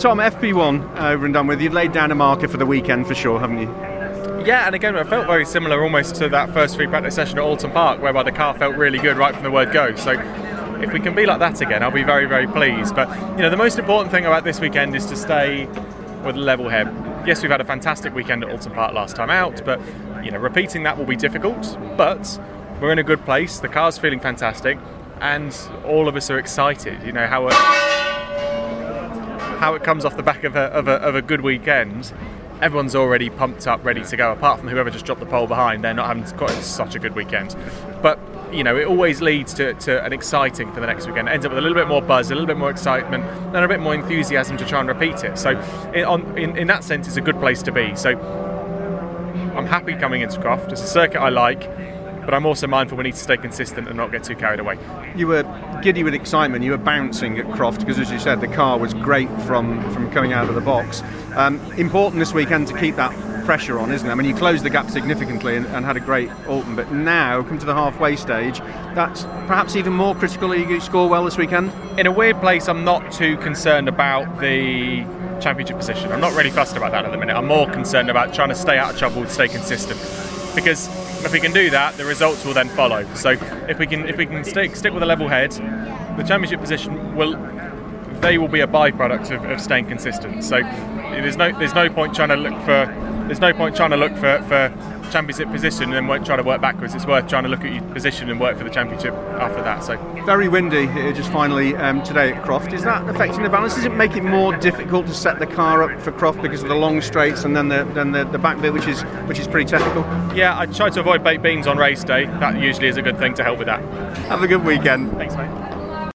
Tom, FP1 uh, over and done with. You've laid down a marker for the weekend for sure, haven't you? Yeah, and again, it felt very similar almost to that first free practice session at Oulton Park, whereby the car felt really good right from the word go. So if we can be like that again, I'll be very, very pleased. But you know, the most important thing about this weekend is to stay with a level head. Yes, we've had a fantastic weekend at Oulton Park last time out, but you know, repeating that will be difficult. But we're in a good place. The car's feeling fantastic, and all of us are excited. You know how how it comes off the back of a, of a, of a good weekend everyone's already pumped up, ready to go. Apart from whoever just dropped the pole behind, they're not having got such a good weekend. But you know, it always leads to, to an exciting for the next weekend. It ends up with a little bit more buzz, a little bit more excitement, and a bit more enthusiasm to try and repeat it. So, in, on, in, in that sense, it's a good place to be. So, I'm happy coming into Croft. It's a circuit I like but I'm also mindful we need to stay consistent and not get too carried away. You were giddy with excitement. You were bouncing at Croft because, as you said, the car was great from from coming out of the box. Um, important this weekend to keep that pressure on, isn't it? I mean, you closed the gap significantly and, and, had a great Oulton, but now come to the halfway stage, that's perhaps even more critical. You score well this weekend. In a weird place, I'm not too concerned about the championship position. I'm not really fussed about that at the minute. I'm more concerned about trying to stay out of trouble, stay consistent, because if we can do that, the results will then follow. So if we can if we can stick stick with a level head, the championship position will they will be a byproduct of, of staying consistent. So there's no there's no point trying to look for there's no point trying to look for, for championship position and then try to work backwards. It's worth trying to look at your position and work for the championship after that. So very windy here just finally um, today at Croft. Is that affecting the balance? Does it make it more difficult to set the car up for Croft because of the long straights and then the then the, the back bit, which is which is pretty technical? Yeah, I try to avoid baked beans on race day. That usually is a good thing to help with that. Have a good weekend. Thanks, mate.